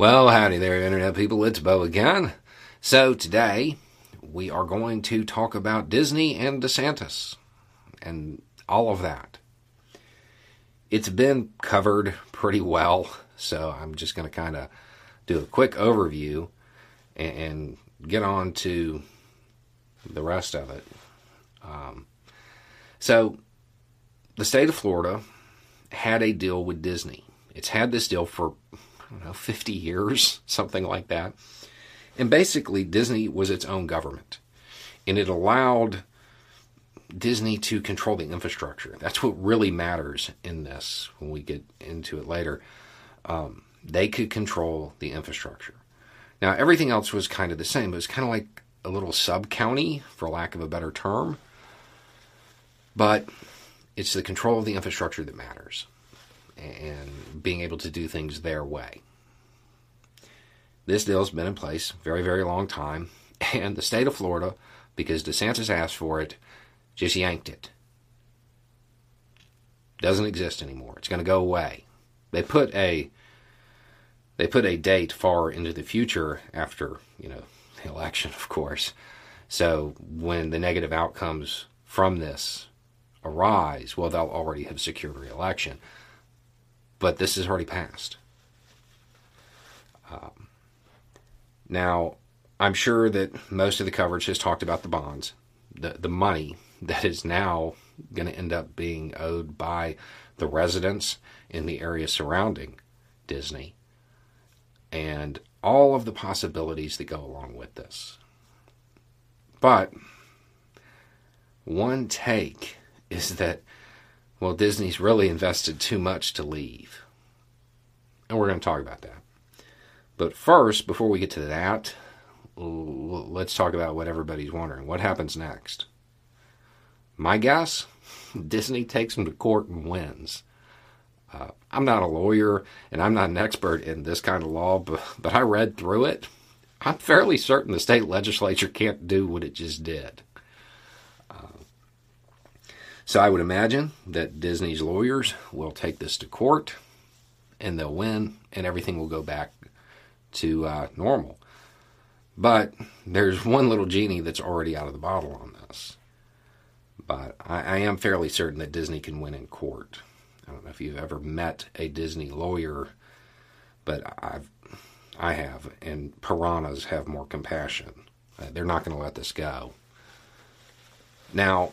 Well, howdy there, Internet people. It's Bo again. So, today we are going to talk about Disney and DeSantis and all of that. It's been covered pretty well, so I'm just going to kind of do a quick overview and, get on to the rest of it. Um, so, the state of Florida had a deal with Disney. It's had this deal for, Don't know, 50 years, something like that. And basically, Disney was its own government. And it allowed Disney to control the infrastructure. That's what really matters in this when we get into it later. Um, they could control the infrastructure. Now, everything else was kind of the same. It was kind of like a little sub county, for lack of a better term. But it's the control of the infrastructure that matters and being able to do things their way. This deal's been in place very, very long time, and the state of Florida, because DeSantis asked for it, just yanked it. Doesn't exist anymore. It's going to go away. They put a they put a date far into the future after, you know, the election, of course. So when the negative outcomes from this arise, well, they'll already have secured re-election. But this has already passed. Um, now, I'm sure that most of the coverage has talked about the bonds, the the money that is now going to end up being owed by the residents in the area surrounding Disney and all of the possibilities that go along with this. But one take is that, well, Disney's really invested too much to leave. And we're going to talk about that. But first, before we get to that, let's talk about what everybody's wondering. What happens next? My guess Disney takes them to court and wins. Uh, I'm not a lawyer and I'm not an expert in this kind of law, but, but I read through it. I'm fairly certain the state legislature can't do what it just did. So I would imagine that Disney's lawyers will take this to court and they'll win and everything will go back to uh, normal. But there's one little genie that's already out of the bottle on this. But I, I am fairly certain that Disney can win in court. I don't know if you've ever met a Disney lawyer, but I've I have, and piranhas have more compassion. Uh, they're not going to let this go. Now,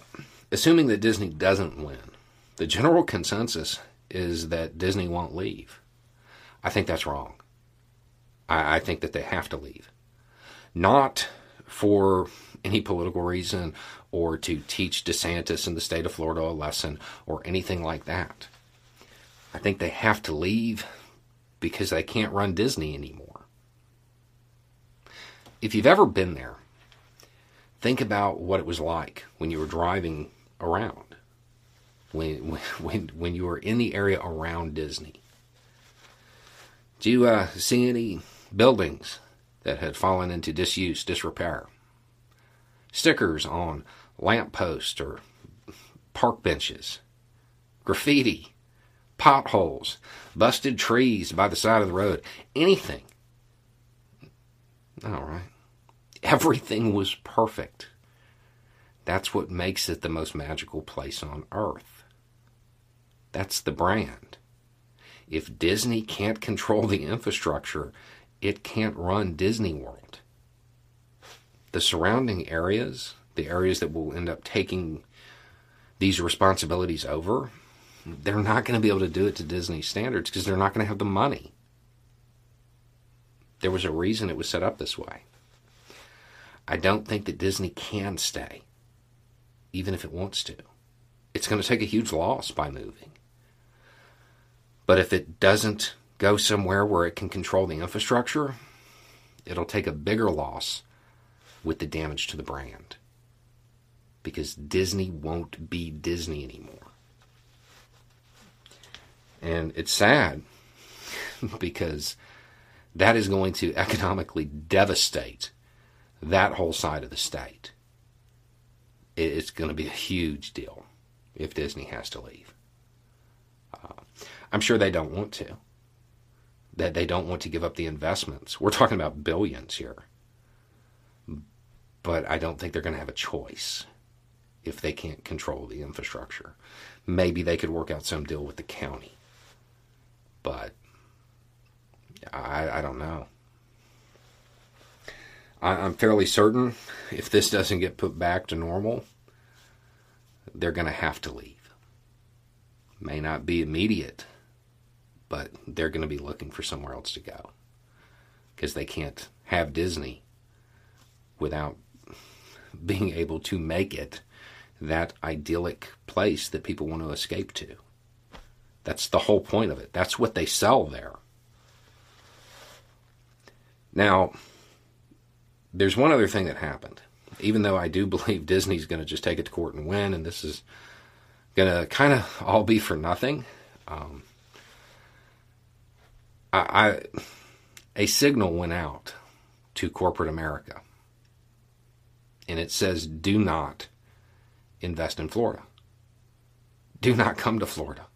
assuming that Disney doesn't win, the general consensus is that Disney won't leave. I think that's wrong. I, I think that they have to leave. Not for any political reason or to teach DeSantis in the state of Florida a lesson or anything like that. I think they have to leave because they can't run Disney anymore. If you've ever been there, think about what it was like when you were driving around, when when when you were in the area around Disney. Do you uh, see any buildings that had fallen into disuse, disrepair? Stickers on lampposts or park benches, graffiti, potholes, busted trees by the side of the road, anything. All right. Everything was perfect. That's what makes it the most magical place on earth. That's the brand. If Disney can't control the infrastructure, it can't run Disney World. The surrounding areas, the areas that will end up taking these responsibilities over, they're not going to be able to do it to Disney standards because they're not going to have the money. There was a reason it was set up this way. I don't think that Disney can stay, even if it wants to. It's going to take a huge loss by moving. But if it doesn't go somewhere where it can control the infrastructure, it'll take a bigger loss with the damage to the brand. Because Disney won't be Disney anymore. And it's sad because that is going to economically devastate that whole side of the state. It's going to be a huge deal if Disney has to leave. Uh, I'm sure they don't want to, that they don't want to give up the investments. We're talking about billions here. But I don't think they're going to have a choice if they can't control the infrastructure. Maybe they could work out some deal with the county. But I, I don't know. I, I'm fairly certain if this doesn't get put back to normal, they're going to have to leave. May not be immediate, but they're going to be looking for somewhere else to go because they can't have Disney without being able to make it that idyllic place that people want to escape to. That's the whole point of it. That's what they sell there. Now, there's one other thing that happened. Even though I do believe Disney's going to just take it to court and win, and this is going to kind of all be for nothing, um, I, I a signal went out to corporate America, and it says, "Do not invest in Florida. Do not come to Florida.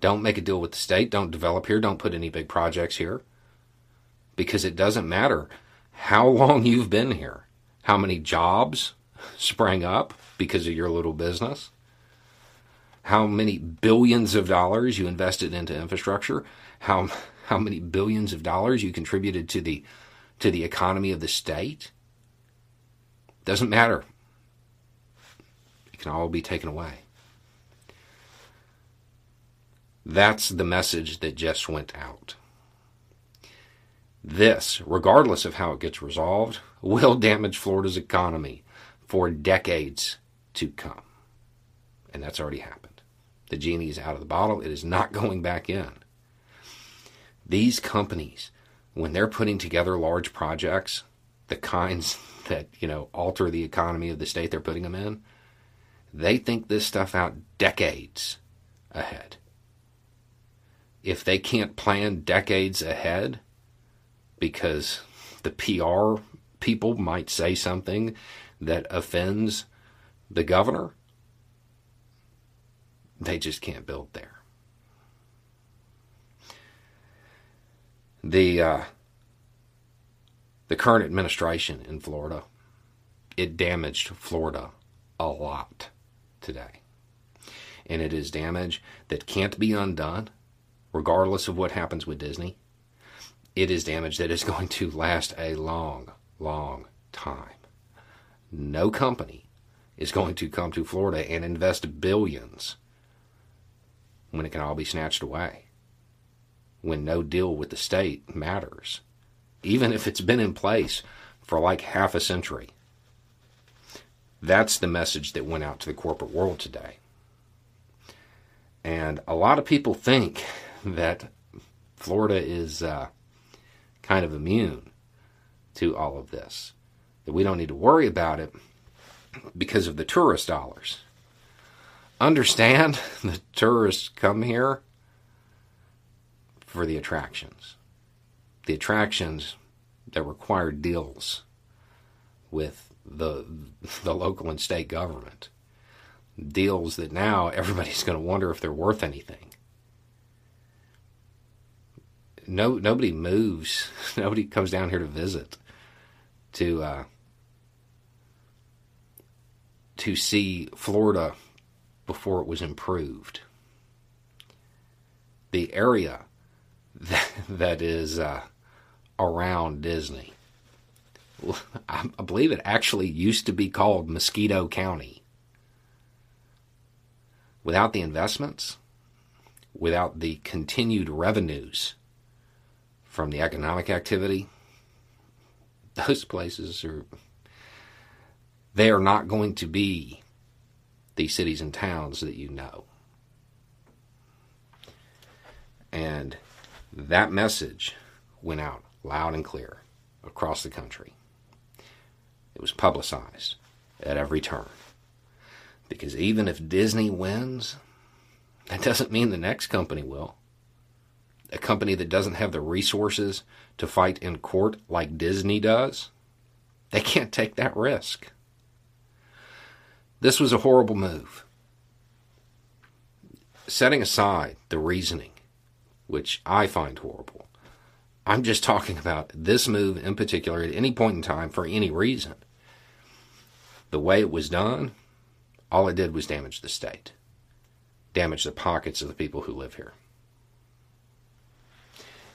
Don't make a deal with the state. Don't develop here. Don't put any big projects here." Because it doesn't matter how long you've been here, how many jobs sprang up because of your little business, how many billions of dollars you invested into infrastructure, how how many billions of dollars you contributed to the to the economy of the state. Doesn't matter. It can all be taken away. That's the message that just went out. This, regardless of how it gets resolved, will damage Florida's economy for decades to come. And that's already happened. The genie is out of the bottle. It is not going back in. These companies, when they're putting together large projects, the kinds that, you know, alter the economy of the state they're putting them in, they think this stuff out decades ahead. If they can't plan decades ahead, because the PR people might say something that offends the governor, they just can't build there. The uh, the current administration in Florida, it damaged Florida a lot today. And it is damage that can't be undone, regardless of what happens with Disney it is damage that is going to last a long, long time. No company is going to come to Florida and invest billions when it can all be snatched away. When no deal with the state matters, even if it's been in place for like half a century. That's the message that went out to the corporate world today. And a lot of people think that Florida is uh, kind of immune to all of this. That we don't need to worry about it because of the tourist dollars. Understand the tourists come here for the attractions. The attractions that require deals with the the local and state government. Deals that now everybody's going to wonder if they're worth anything no nobody moves. Nobody comes down here to visit to uh, to see Florida before it was improved. The area that, that is uh, around Disney. I believe it actually used to be called Mosquito County. Without the investments, without the continued revenues from the economic activity, those places are they are not going to be the cities and towns that you know. And that message went out loud and clear across the country. It was publicized at every turn. Because even if Disney wins, that doesn't mean the next company will a company that doesn't have the resources to fight in court like Disney does, they can't take that risk. This was a horrible move. Setting aside the reasoning, which I find horrible, I'm just talking about this move in particular at any point in time for any reason. The way it was done, all it did was damage the state, damage the pockets of the people who live here.